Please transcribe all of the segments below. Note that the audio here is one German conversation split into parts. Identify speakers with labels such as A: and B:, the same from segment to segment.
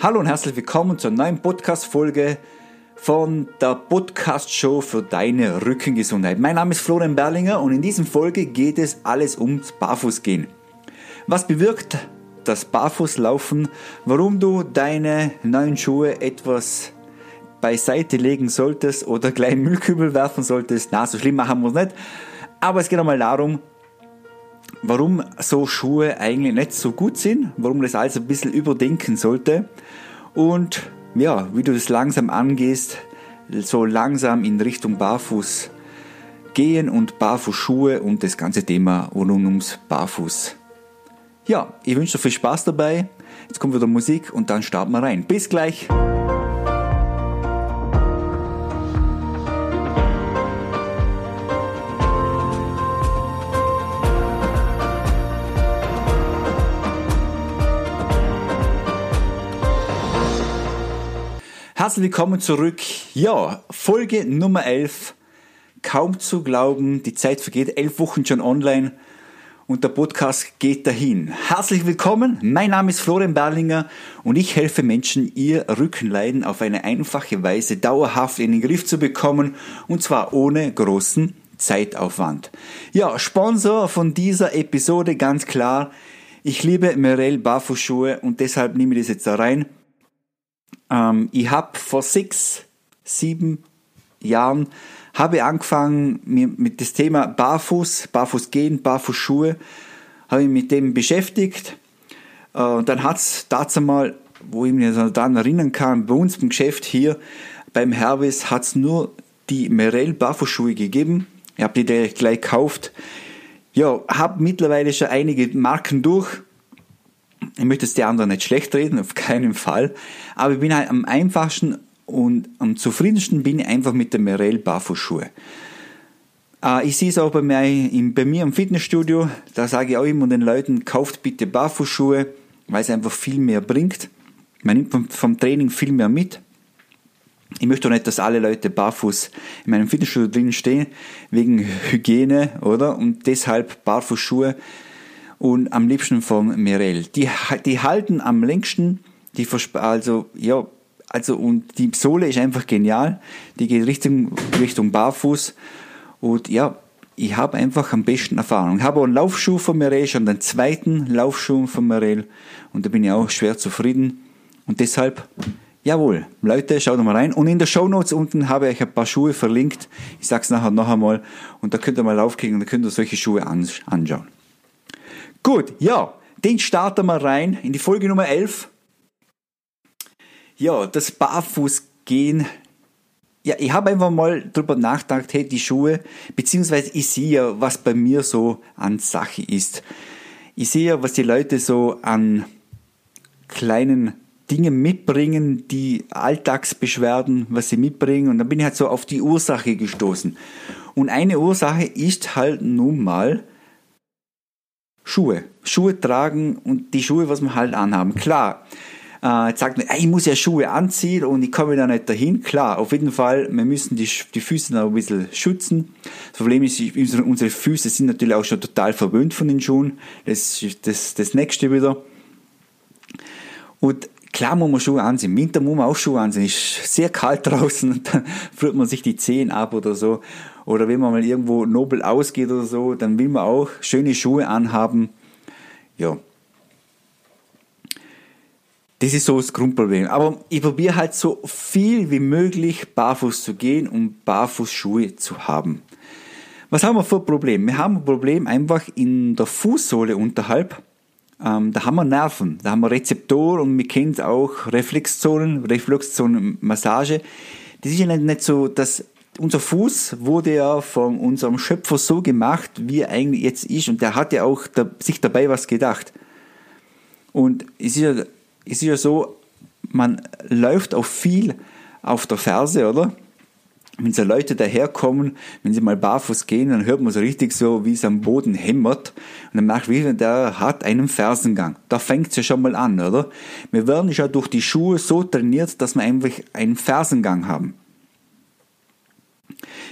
A: Hallo und herzlich willkommen zur neuen Podcast-Folge von der Podcast-Show für deine Rückengesundheit. Mein Name ist Florian Berlinger und in dieser Folge geht es alles ums Barfußgehen. Was bewirkt das Barfußlaufen? Warum du deine neuen Schuhe etwas beiseite legen solltest oder gleich Müllkübel werfen solltest? Na, so schlimm machen wir es nicht. Aber es geht einmal darum, warum so Schuhe eigentlich nicht so gut sind, warum das alles ein bisschen überdenken sollte und ja, wie du das langsam angehst, so langsam in Richtung Barfuß gehen und Barfußschuhe und das ganze Thema rund ums Barfuß. Ja, ich wünsche dir viel Spaß dabei. Jetzt kommt wieder Musik und dann starten wir rein. Bis gleich! Herzlich willkommen zurück. Ja, Folge Nummer 11. Kaum zu glauben, die Zeit vergeht, elf Wochen schon online und der Podcast geht dahin. Herzlich willkommen, mein Name ist Florian Berlinger und ich helfe Menschen, ihr Rückenleiden auf eine einfache Weise dauerhaft in den Griff zu bekommen und zwar ohne großen Zeitaufwand. Ja, Sponsor von dieser Episode ganz klar. Ich liebe Merell Barfußschuhe und deshalb nehme ich das jetzt da rein. Ähm, ich habe vor sechs, sieben Jahren habe angefangen mit das Thema Barfuß, Barfuß gehen, Barfußschuhe, habe ich mit dem beschäftigt. Äh, dann hat es dazu mal, wo ich mich dann erinnern kann, bei uns im Geschäft hier beim Hervis hat es nur die Merell Barfußschuhe gegeben. Ich habe die gleich gekauft. Ja, habe mittlerweile schon einige Marken durch ich möchte es der anderen nicht schlecht reden, auf keinen Fall. Aber ich bin halt am einfachsten und am zufriedensten bin ich einfach mit der Merell Barfußschuhe. Äh, ich sehe es auch bei mir, bei mir im Fitnessstudio, da sage ich auch immer den Leuten, kauft bitte Barfußschuhe, weil es einfach viel mehr bringt. Man nimmt vom, vom Training viel mehr mit. Ich möchte auch nicht, dass alle Leute barfuß in meinem Fitnessstudio drin stehen, wegen Hygiene, oder? Und deshalb Barfußschuhe und am liebsten vom Mirel. Die, die halten am längsten, die also, ja, also, und die Sohle ist einfach genial. Die geht Richtung, Richtung Barfuß. Und ja, ich habe einfach am besten Erfahrung. Ich habe auch einen Laufschuh von Mirel, schon den zweiten Laufschuh von Mirel. Und da bin ich auch schwer zufrieden. Und deshalb, jawohl, Leute, schaut mal rein. Und in der Show Notes unten habe ich ein paar Schuhe verlinkt. Ich sag's nachher noch einmal. Und da könnt ihr mal aufklicken und da könnt ihr solche Schuhe anschauen. Gut, ja, den starten wir rein in die Folge Nummer 11. Ja, das Barfußgehen. Ja, ich habe einfach mal drüber nachgedacht, hey, die Schuhe, beziehungsweise ich sehe ja, was bei mir so an Sache ist. Ich sehe ja, was die Leute so an kleinen Dingen mitbringen, die Alltagsbeschwerden, was sie mitbringen. Und dann bin ich halt so auf die Ursache gestoßen. Und eine Ursache ist halt nun mal, Schuhe. Schuhe tragen und die Schuhe, was wir halt anhaben. Klar, äh, jetzt sagt man, ich muss ja Schuhe anziehen und ich komme da nicht dahin. Klar, auf jeden Fall, wir müssen die, die Füße noch ein bisschen schützen. Das Problem ist, unsere Füße sind natürlich auch schon total verwöhnt von den Schuhen. Das ist das, das nächste wieder. Und klar muss man Schuhe anziehen. Im Winter muss man auch Schuhe anziehen. Ist sehr kalt draußen und dann friert man sich die Zehen ab oder so. Oder wenn man mal irgendwo nobel ausgeht oder so, dann will man auch schöne Schuhe anhaben. Ja. Das ist so das Grundproblem. Aber ich probiere halt so viel wie möglich barfuß zu gehen, um Barfußschuhe zu haben. Was haben wir für ein Problem? Wir haben ein Problem einfach in der Fußsohle unterhalb. Ähm, da haben wir Nerven, da haben wir Rezeptoren und wir kennen auch Reflexzonen, Reflexzonenmassage. Das ist ja nicht, nicht so, dass unser Fuß wurde ja von unserem Schöpfer so gemacht, wie er eigentlich jetzt ist. Und der hat ja auch da, sich dabei was gedacht. Und es ist, ja, es ist ja so, man läuft auch viel auf der Ferse, oder? Wenn so Leute daherkommen, wenn sie mal barfuß gehen, dann hört man so richtig so, wie es am Boden hämmert. Und dann merkt man, der hat einen Fersengang. Da fängt es ja schon mal an, oder? Wir werden ja durch die Schuhe so trainiert, dass wir einfach einen Fersengang haben.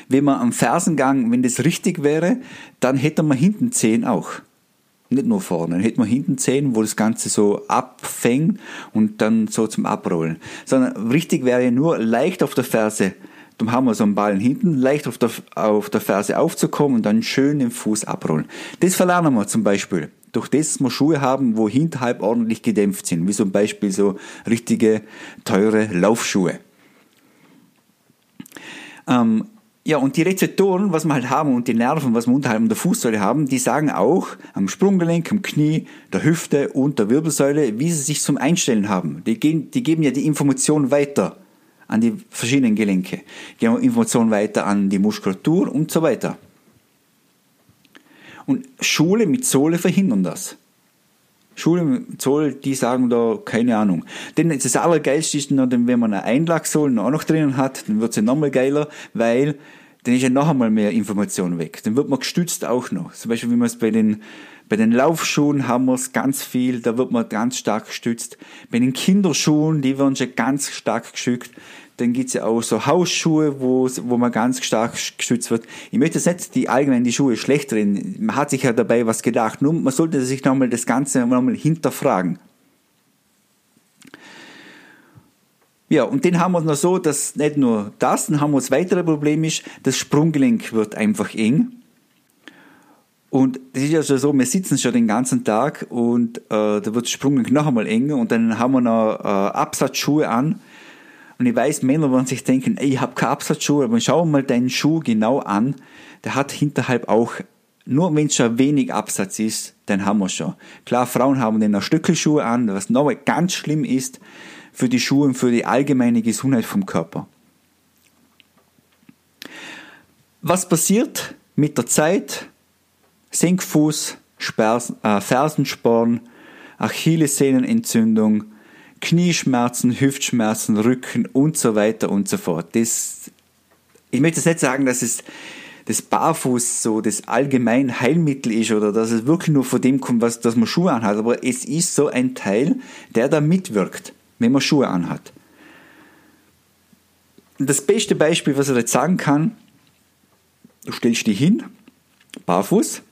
A: Wenn man am Fersengang, wenn das richtig wäre, dann hätte man hinten Zehen auch. Nicht nur vorne. Dann hätte man hinten Zehen, wo das Ganze so abfängt und dann so zum Abrollen. Sondern richtig wäre nur leicht auf der Ferse dann haben wir so einen Ballen hinten, leicht auf der, auf der Ferse aufzukommen und dann schön den Fuß abrollen. Das verlernen wir zum Beispiel. Durch das wir Schuhe haben, wo hinterhalb ordentlich gedämpft sind, wie zum Beispiel so richtige teure Laufschuhe. Ähm, ja, und die Rezeptoren, was wir halt haben und die Nerven, was wir unterhalb der Fußsäule haben, die sagen auch am Sprunggelenk, am Knie, der Hüfte und der Wirbelsäule, wie sie sich zum Einstellen haben. Die, gehen, die geben ja die Information weiter an die verschiedenen Gelenke, geben Informationen weiter an die Muskulatur und so weiter. Und Schule mit Sohle verhindern das. Schule mit Sohle, die sagen da, keine Ahnung. Denn das Allergeilste ist dann, wenn man eine Einlagsohle auch noch drinnen hat, dann wird sie nochmal geiler, weil dann ist ja noch einmal mehr Information weg. Dann wird man gestützt auch noch. Zum Beispiel, wie man es bei den bei den Laufschuhen haben wir es ganz viel, da wird man ganz stark gestützt. Bei den Kinderschuhen, die werden schon ganz stark geschickt. Dann gibt's ja auch so Hausschuhe, wo, wo man ganz stark gestützt wird. Ich möchte jetzt nicht die allgemein die Schuhe schlecht reden. Man hat sich ja dabei was gedacht. Nur man sollte sich nochmal das Ganze nochmal hinterfragen. Ja, und den haben wir noch so, dass nicht nur das, dann haben wir das weitere Problem ist, das Sprunggelenk wird einfach eng. Und das ist ja schon so, wir sitzen schon den ganzen Tag und äh, da wird das Sprunggelenk noch einmal enger und dann haben wir noch äh, Absatzschuhe an. Und ich weiß, Männer werden sich denken, ey, ich habe keine Absatzschuhe, aber schau mal deinen Schuh genau an. Der hat hinterhalb auch, nur wenn es schon wenig Absatz ist, dann haben wir schon. Klar, Frauen haben dann noch Stöckelschuhe an, was nochmal ganz schlimm ist für die Schuhe und für die allgemeine Gesundheit vom Körper. Was passiert mit der Zeit? Senkfuß, äh, Fersensporn, Achillessehnenentzündung, Knieschmerzen, Hüftschmerzen, Rücken und so weiter und so fort. Das, ich möchte jetzt nicht sagen, dass es das Barfuß so das allgemein Heilmittel ist oder dass es wirklich nur von dem kommt, was, dass man Schuhe anhat, aber es ist so ein Teil, der da mitwirkt, wenn man Schuhe anhat. Das beste Beispiel, was ich jetzt sagen kann, du stellst dich hin, barfuß,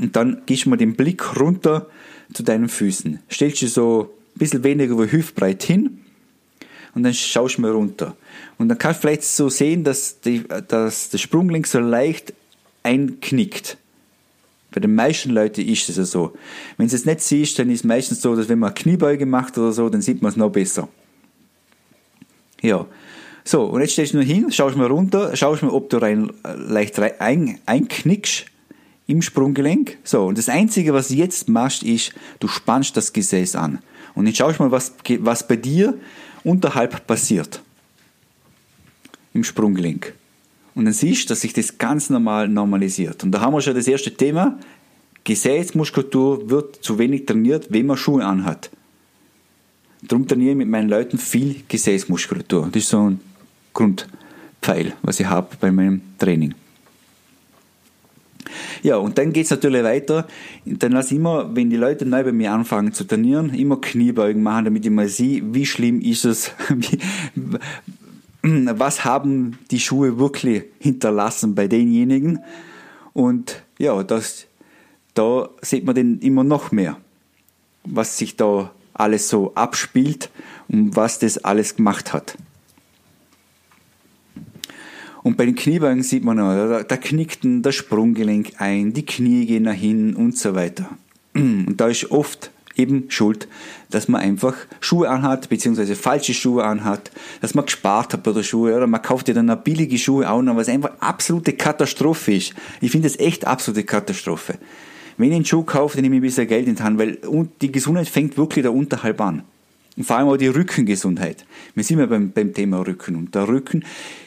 A: und dann gehst du mal den Blick runter zu deinen Füßen. Stellst du so ein bisschen weniger über hüftbreit hin und dann schaust du mal runter. Und dann kannst du vielleicht so sehen, dass, die, dass der Sprunggelenk so leicht einknickt. Bei den meisten Leuten ist es ja so. Wenn du es nicht siehst, dann ist es meistens so, dass wenn man Kniebeuge macht oder so, dann sieht man es noch besser. Ja. So, und jetzt stellst du nur hin, schaust mal runter, schaust mal, ob du rein, leicht rein, ein, einknickst im Sprunggelenk. So, und das Einzige, was du jetzt machst, ist, du spannst das Gesäß an. Und jetzt schaust mal, was, was bei dir unterhalb passiert. Im Sprunggelenk. Und dann siehst du, dass sich das ganz normal normalisiert. Und da haben wir schon das erste Thema. Gesäßmuskulatur wird zu wenig trainiert, wenn man Schuhe anhat. Darum trainiere ich mit meinen Leuten viel Gesäßmuskulatur. Das ist so ein Grundpfeil, was ich habe bei meinem Training. Ja, und dann geht's natürlich weiter. Dann lasse ich immer, wenn die Leute neu bei mir anfangen zu trainieren, immer Kniebeugen machen, damit ich mal sehe, wie schlimm ist es, was haben die Schuhe wirklich hinterlassen bei denjenigen. Und ja, das, da sieht man dann immer noch mehr, was sich da alles so abspielt und was das alles gemacht hat. Und bei den Kniebeugen sieht man, da, da knickt das Sprunggelenk ein, die Knie gehen nach hinten und so weiter. Und da ist oft eben schuld, dass man einfach Schuhe anhat, beziehungsweise falsche Schuhe anhat, dass man gespart hat bei der Schuhe, oder man kauft ja dann eine billige Schuhe auch noch, was einfach absolute Katastrophe ist. Ich finde das echt absolute Katastrophe. Wenn ich einen Schuh kaufe, dann nehme ich ein bisschen Geld in die Hand, weil die Gesundheit fängt wirklich da unterhalb an. Und vor allem auch die Rückengesundheit. Wir sind ja beim, beim Thema Rücken. Und der Rücken,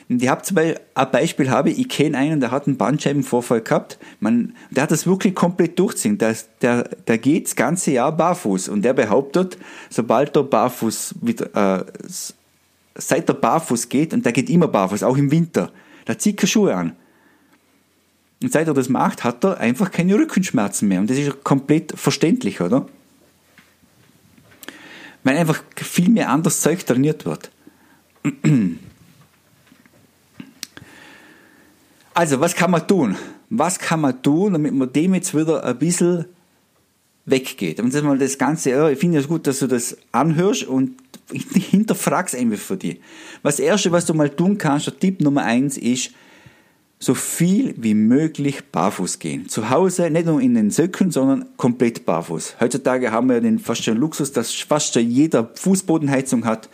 A: und ich habe zum Beispiel ein Beispiel habe, ich kenne einen, der hat einen Bandscheibenvorfall gehabt. Man, der hat das wirklich komplett durchziehen. Der, der, der geht das ganze Jahr barfuß. Und der behauptet, sobald er barfuß wieder, äh, seit er barfuß geht, und der geht immer barfuß, auch im Winter, der zieht keine Schuhe an. Und seit er das macht, hat er einfach keine Rückenschmerzen mehr. Und das ist komplett verständlich, oder? Weil einfach viel mehr anderes Zeug trainiert wird. Also, was kann man tun? Was kann man tun, damit man dem jetzt wieder ein bisschen weggeht? Und das mal das Ganze, ich finde es gut, dass du das anhörst und hinterfragst einfach für dich. Was erste, was du mal tun kannst, der Tipp Nummer eins ist, so viel wie möglich barfuß gehen. Zu Hause, nicht nur in den Söcken, sondern komplett barfuß. Heutzutage haben wir den fast schon Luxus, dass fast schon jeder Fußbodenheizung hat.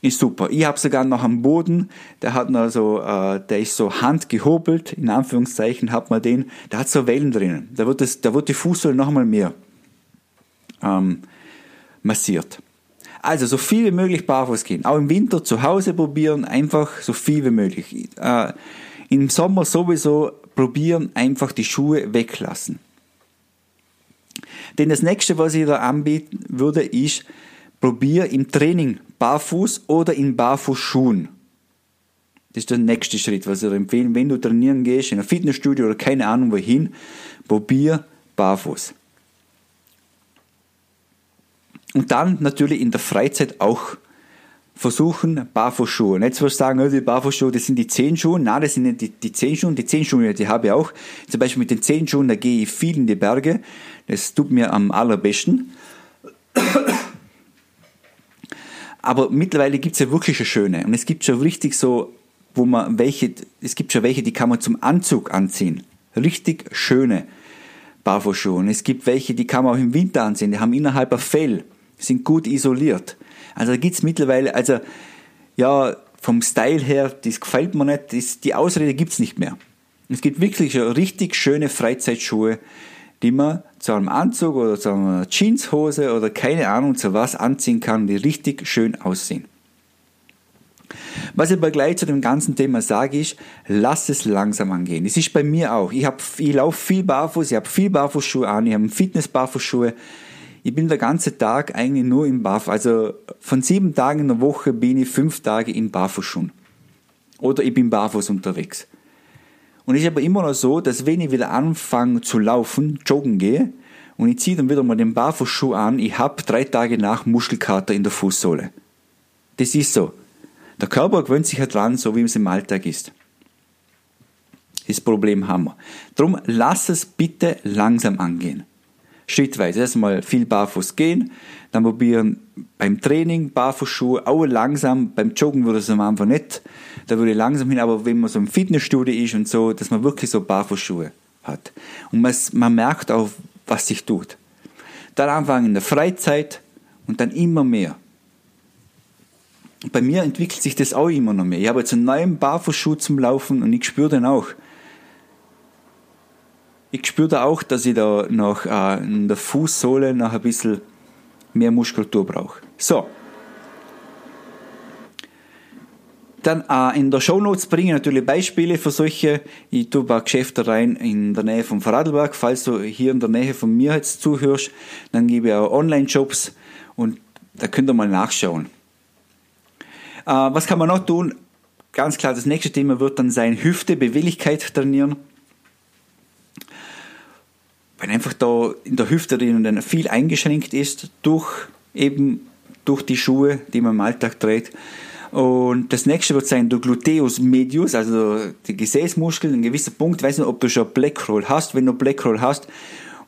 A: Ist super. Ich habe sogar noch am Boden, der hat noch so, äh, der ist so handgehobelt, in Anführungszeichen hat man den, der hat so Wellen drinnen. Da wird, das, da wird die Fußsohle noch mal mehr ähm, massiert. Also so viel wie möglich barfuß gehen. Auch im Winter zu Hause probieren, einfach so viel wie möglich. Äh, Im Sommer sowieso probieren, einfach die Schuhe weglassen. Denn das nächste, was ich da anbieten würde, ist, probier im Training barfuß oder in Barfußschuhen. Das ist der nächste Schritt, was ich dir empfehlen. Wenn du trainieren gehst, in ein Fitnessstudio oder keine Ahnung wohin, probier barfuß. Und dann natürlich in der Freizeit auch versuchen, Barfußschuhe. Nicht zu sagen, oh, die Barfußschuhe, das sind die Zehenschuhe. Nein, das sind nicht die, die Zehenschuhe. Die Zehenschuhe, die habe ich auch. Zum Beispiel mit den Zehenschuhen, da gehe ich viel in die Berge. Das tut mir am allerbesten. Aber mittlerweile gibt es ja wirklich eine schöne. Und es gibt schon richtig so, wo man welche, es gibt schon welche, die kann man zum Anzug anziehen. Richtig schöne Barfußschuhe. Und es gibt welche, die kann man auch im Winter anziehen. Die haben innerhalb ein Fell sind gut isoliert. Also da gibt's mittlerweile, also ja, vom Style her, das gefällt mir nicht, das, die Ausrede gibt's nicht mehr. Es gibt wirklich richtig schöne Freizeitschuhe, die man zu einem Anzug oder zu einer Jeanshose oder keine Ahnung zu was anziehen kann, die richtig schön aussehen. Was ich aber gleich zu dem ganzen Thema sage, ist, lass es langsam angehen. Das ist bei mir auch. Ich, ich laufe viel barfuß, ich habe viel Barfußschuhe an, ich habe Fitness-Barfußschuhe, ich bin der ganze Tag eigentlich nur im Barfuß. Also von sieben Tagen in der Woche bin ich fünf Tage in Barfußschuhen. Oder ich bin barfuß unterwegs. Und es ist aber immer noch so, dass wenn ich wieder anfange zu laufen, joggen gehe, und ich ziehe dann wieder mal den Barfußschuh an, ich habe drei Tage nach Muskelkater in der Fußsohle. Das ist so. Der Körper gewöhnt sich ja dran, so wie es im Alltag ist. Das Problem haben wir. Drum lass es bitte langsam angehen schrittweise. Erstmal viel barfuß gehen, dann probieren beim Training Barfußschuhe, auch langsam, beim Joggen würde es am Anfang nicht, da würde ich langsam hin, aber wenn man so im Fitnessstudio ist und so, dass man wirklich so Barfußschuhe hat. Und man, man merkt auch, was sich tut. Dann anfangen in der Freizeit und dann immer mehr. Bei mir entwickelt sich das auch immer noch mehr. Ich habe jetzt einen neuen Barfußschuh zum Laufen und ich spüre den auch ich spüre da auch, dass ich da noch äh, in der Fußsohle noch ein bisschen mehr Muskulatur brauche. So. Dann äh, in der Show Notes bringe ich natürlich Beispiele für solche. Ich tue ein paar Geschäfte rein in der Nähe vom Vorarlberg. Falls du hier in der Nähe von mir jetzt zuhörst, dann gebe ich auch Online-Jobs und da könnt ihr mal nachschauen. Äh, was kann man noch tun? Ganz klar, das nächste Thema wird dann sein Hüfte, Beweglichkeit trainieren weil einfach da in der Hüfte drinnen viel eingeschränkt ist durch eben durch die Schuhe, die man im Alltag trägt. Und das nächste wird sein der Gluteus medius, also die Gesäßmuskeln, ein gewisser Punkt. Ich weiß nicht, ob du schon Blackroll hast. Wenn du Blackroll hast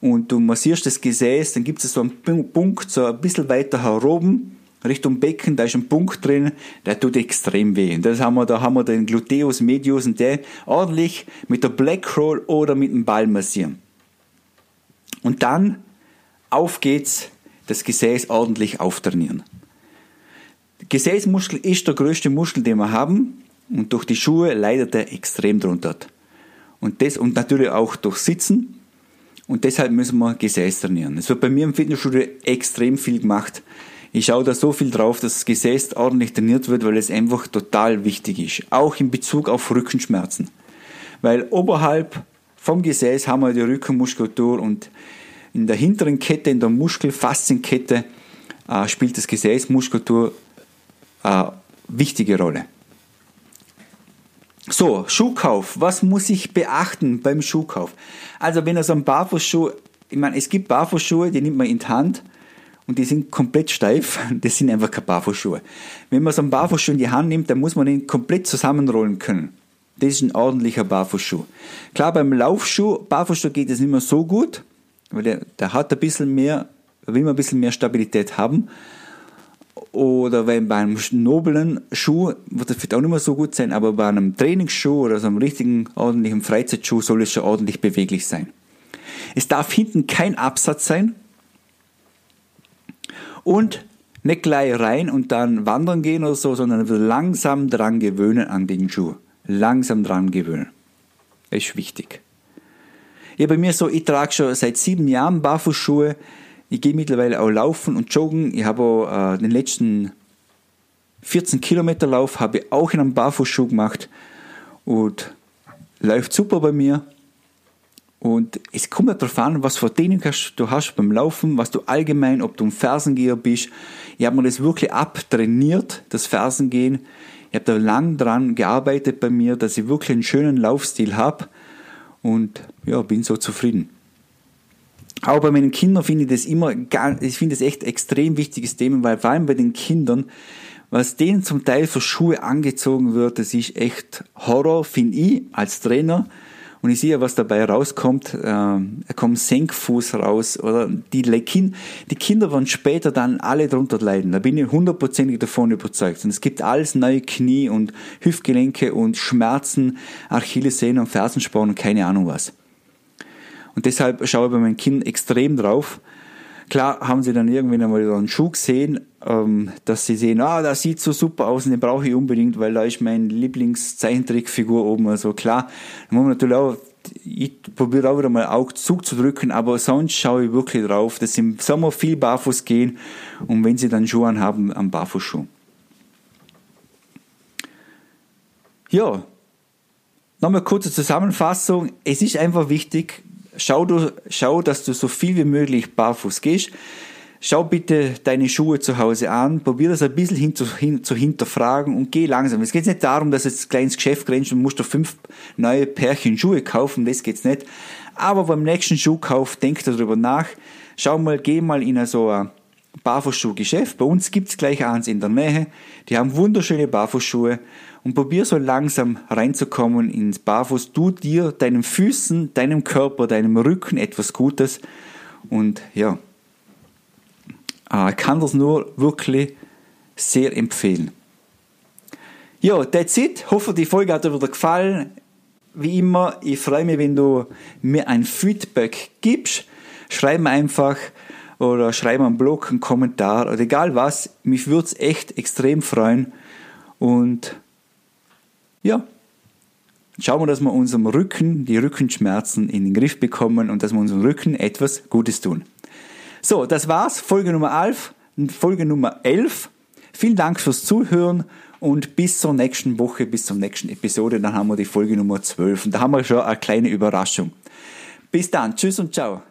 A: und du massierst das Gesäß, dann gibt es so einen Punkt, so ein bisschen weiter heroben, Richtung Becken, da ist ein Punkt drin, der tut extrem weh. Und das haben wir, da haben wir den Gluteus medius und der ordentlich mit der Blackroll oder mit dem Ball massieren. Und dann auf geht's, das Gesäß ordentlich auftrainieren. Gesäßmuskel ist der größte Muskel, den wir haben und durch die Schuhe leidet er extrem drunter. Und das und natürlich auch durch Sitzen und deshalb müssen wir Gesäß trainieren. Es wird bei mir im Fitnessstudio extrem viel gemacht. Ich schaue da so viel drauf, dass das Gesäß ordentlich trainiert wird, weil es einfach total wichtig ist. Auch in Bezug auf Rückenschmerzen. Weil oberhalb vom Gesäß haben wir die Rückenmuskulatur und in der hinteren Kette, in der Muskelfaszienkette, äh, spielt das Gesäßmuskulatur eine äh, wichtige Rolle. So, Schuhkauf. Was muss ich beachten beim Schuhkauf? Also, wenn er so ein Barfußschuh, ich meine, es gibt Barfußschuhe, die nimmt man in die Hand und die sind komplett steif. Das sind einfach keine Barfußschuhe. Wenn man so einen Barfußschuh in die Hand nimmt, dann muss man ihn komplett zusammenrollen können. Das ist ein ordentlicher Barfußschuh. Klar, beim Laufschuh, Barfußschuh geht es nicht mehr so gut, weil der, der hat ein bisschen mehr, will man ein bisschen mehr Stabilität haben. Oder wenn bei einem noblen Schuh wird das vielleicht auch nicht mehr so gut sein, aber bei einem Trainingsschuh oder so einem richtigen ordentlichen Freizeitschuh soll es schon ordentlich beweglich sein. Es darf hinten kein Absatz sein und nicht gleich rein und dann wandern gehen oder so, sondern langsam dran gewöhnen an den Schuh. Langsam dran gewöhnen. Ist wichtig. Ja, bei mir so, ich trage schon seit sieben Jahren Barfußschuhe. Ich gehe mittlerweile auch laufen und joggen. Ich habe auch äh, den letzten 14 Kilometer Lauf habe ich auch in einem Barfußschuh gemacht und läuft super bei mir. Und es kommt darauf an, was für Training du hast beim Laufen, was du allgemein, ob du ein Fersengeher bist. Ich habe mir das wirklich abtrainiert, das Fersengehen. Ich habe da lang dran gearbeitet bei mir, dass ich wirklich einen schönen Laufstil habe und ja, bin so zufrieden. Auch bei meinen Kindern finde ich das immer, ich finde das echt extrem wichtiges Thema, weil vor allem bei den Kindern, was denen zum Teil für Schuhe angezogen wird, das ist echt Horror, finde ich, als Trainer und ich sehe, was dabei rauskommt. Äh, er kommt Senkfuß raus oder die, kind, die Kinder werden später dann alle darunter leiden. Da bin ich hundertprozentig davon überzeugt. Und es gibt alles neue Knie und Hüftgelenke und Schmerzen, Achillessehnen und Fersensporn und keine Ahnung was. Und deshalb schaue ich bei meinen Kindern extrem drauf. Klar haben sie dann irgendwann einmal einen Schuh gesehen, ähm, dass sie sehen, ah, das sieht so super aus und den brauche ich unbedingt, weil da ist meine Lieblingszeichentrickfigur oben. Also klar, dann muss man natürlich auch, ich probiere auch wieder mal Auge zuzudrücken, aber sonst schaue ich wirklich drauf, dass sie im Sommer viel barfuß gehen und wenn sie dann Schuhe anhaben, am Barfußschuh. Ja, nochmal kurze Zusammenfassung. Es ist einfach wichtig, schau, du, schau, dass du so viel wie möglich barfuß gehst. Schau bitte deine Schuhe zu Hause an, probier das ein bisschen hin zu, hin, zu hinterfragen und geh langsam. Es geht nicht darum, dass du jetzt ins Geschäft rennst und musst du fünf neue Pärchen Schuhe kaufen, das geht's nicht. Aber beim nächsten Schuhkauf denk darüber nach. Schau mal, geh mal in so ein Barfußschuhgeschäft. Bei uns gibt's gleich eins in der Nähe. Die haben wunderschöne Barfußschuhe und probier so langsam reinzukommen ins Barfuß. Tu dir, deinen Füßen, deinem Körper, deinem Rücken etwas Gutes und ja, äh, kann das nur wirklich sehr empfehlen. Ja, that's it. Hoffe, die Folge hat dir wieder gefallen. Wie immer, ich freue mich, wenn du mir ein Feedback gibst. Schreib mir einfach oder schreib mir einen Blog, einen Kommentar oder egal was. Mich würde es echt extrem freuen. Und ja, schauen wir, dass wir unserem Rücken, die Rückenschmerzen in den Griff bekommen und dass wir unserem Rücken etwas Gutes tun. So, das war's. Folge Nummer 11. Folge Nummer 11. Vielen Dank fürs Zuhören und bis zur nächsten Woche, bis zur nächsten Episode. Dann haben wir die Folge Nummer 12 und da haben wir schon eine kleine Überraschung. Bis dann. Tschüss und ciao.